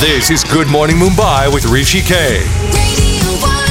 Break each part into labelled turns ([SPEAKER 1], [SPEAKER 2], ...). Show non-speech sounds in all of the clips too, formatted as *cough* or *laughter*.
[SPEAKER 1] This is Good Morning Mumbai with Rishi K.
[SPEAKER 2] Radio 1.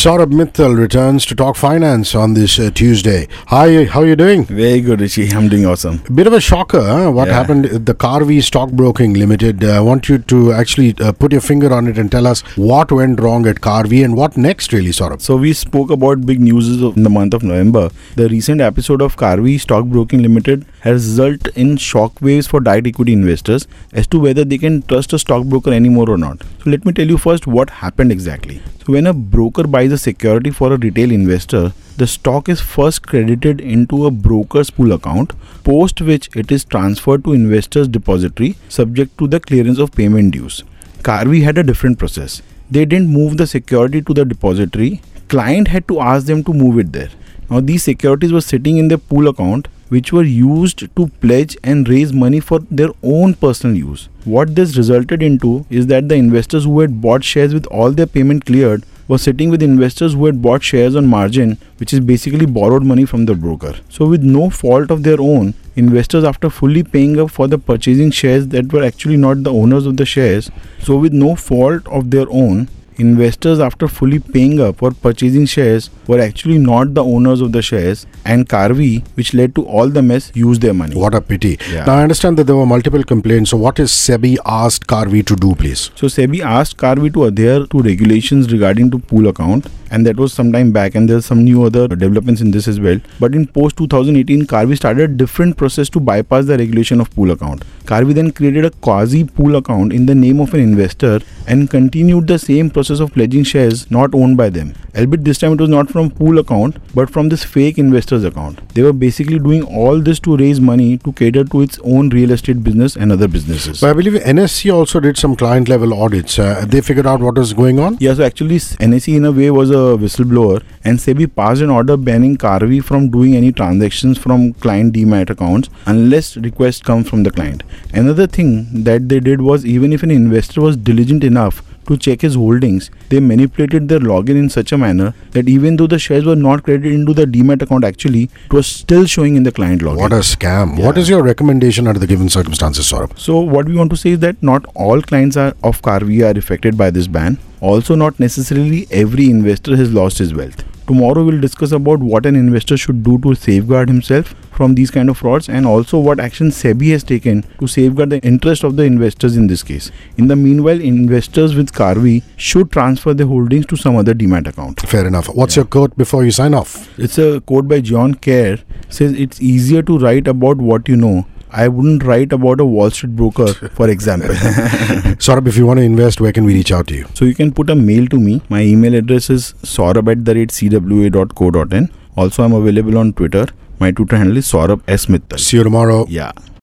[SPEAKER 3] Saurabh Mittal returns to talk finance on this uh, Tuesday. Hi, how are you doing?
[SPEAKER 4] Very good, Rishi. I'm doing awesome.
[SPEAKER 3] Bit of a shocker, huh? What
[SPEAKER 4] Yeah.
[SPEAKER 3] happened at the Karvy Stockbroking Limited? Uh, I want you to actually uh, put your finger on it and tell us what went wrong at Karvy and what next, really, Saurabh.
[SPEAKER 4] So we spoke about big news in the month of November. The recent episode of Karvy Stockbroking Limited has resulted in shockwaves for direct equity investors as to whether they can trust a stockbroker anymore or not. So let me tell you first what happened exactly. So when a broker buys a security for a retail investor, the stock is first credited into a broker's pool account, post which it is transferred to investor's depository subject to the clearance of payment dues. Karvy had a different process. They didn't move the security to the depository. Client had to ask them to move it there. Now these securities were sitting in their pool account which were used to pledge and raise money for their own personal use. What this resulted into is that the investors who had bought shares with all their payment cleared were sitting with investors who had bought shares on margin, which is basically borrowed money from the broker. So, with no fault of their own, investors, after fully paying up for the purchasing shares that were actually not the owners of the shares, so with no fault of their own, investors, after fully paying up or purchasing shares, were actually not the owners of the shares, and Karvy, which led to all the mess, used their money.
[SPEAKER 3] What a pity.
[SPEAKER 4] Yeah.
[SPEAKER 3] Now, I understand that there were multiple complaints. So, what is SEBI asked Karvy to do, please?
[SPEAKER 4] So SEBI asked Karvy to adhere to regulations regarding to pool account, and that was some time back. And there's some new other developments in this as well. But in post 2018, Karvy started a different process to bypass the regulation of pool account. Karvy then created a quasi pool account in the name of an investor and continued the same process of pledging shares not owned by them. Albeit this time it was not from pool account, but from this fake investor's account. They were basically doing all this to raise money to cater to its own real estate business and other businesses.
[SPEAKER 3] So, I believe NSE also did some client level audits. Uh, they figured out what was going on.
[SPEAKER 4] Yeah, so actually NSE in a way was a whistleblower and SEBI passed an order banning Karvy from doing any transactions from client demat accounts unless request comes from the client. Another thing that they did was even if an investor was diligent enough to check his holdings, they manipulated their login in such a manner that even though the shares were not credited into the demat account actually, it was still showing in the client login.
[SPEAKER 3] What a scam. What
[SPEAKER 4] Yeah.
[SPEAKER 3] is your recommendation under the given circumstances, Saurabh?
[SPEAKER 4] So what we want to say is that not all clients are of Karvy are affected by this ban. Also, not necessarily every investor has lost his wealth. Tomorrow we'll discuss about what an investor should do to safeguard himself from these kind of frauds and also what action SEBI has taken to safeguard the interest of the investors in this case. In the meanwhile, investors with Karvy should transfer their holdings to some other demat account.
[SPEAKER 3] Fair enough. What's your quote before you sign off?
[SPEAKER 4] It's a quote by John Kerr says it's easier to write about what you know. I wouldn't write about a Wall Street broker, for example. *laughs*
[SPEAKER 3] Saurabh, if you want to invest, where can we reach out to you?
[SPEAKER 4] So you can put a mail to me. My email address is saurabh at the rate cwa.co.in. Also, I'm available on Twitter. My Twitter handle is Saurabh S. Mittal.
[SPEAKER 3] See you tomorrow.
[SPEAKER 4] Yeah.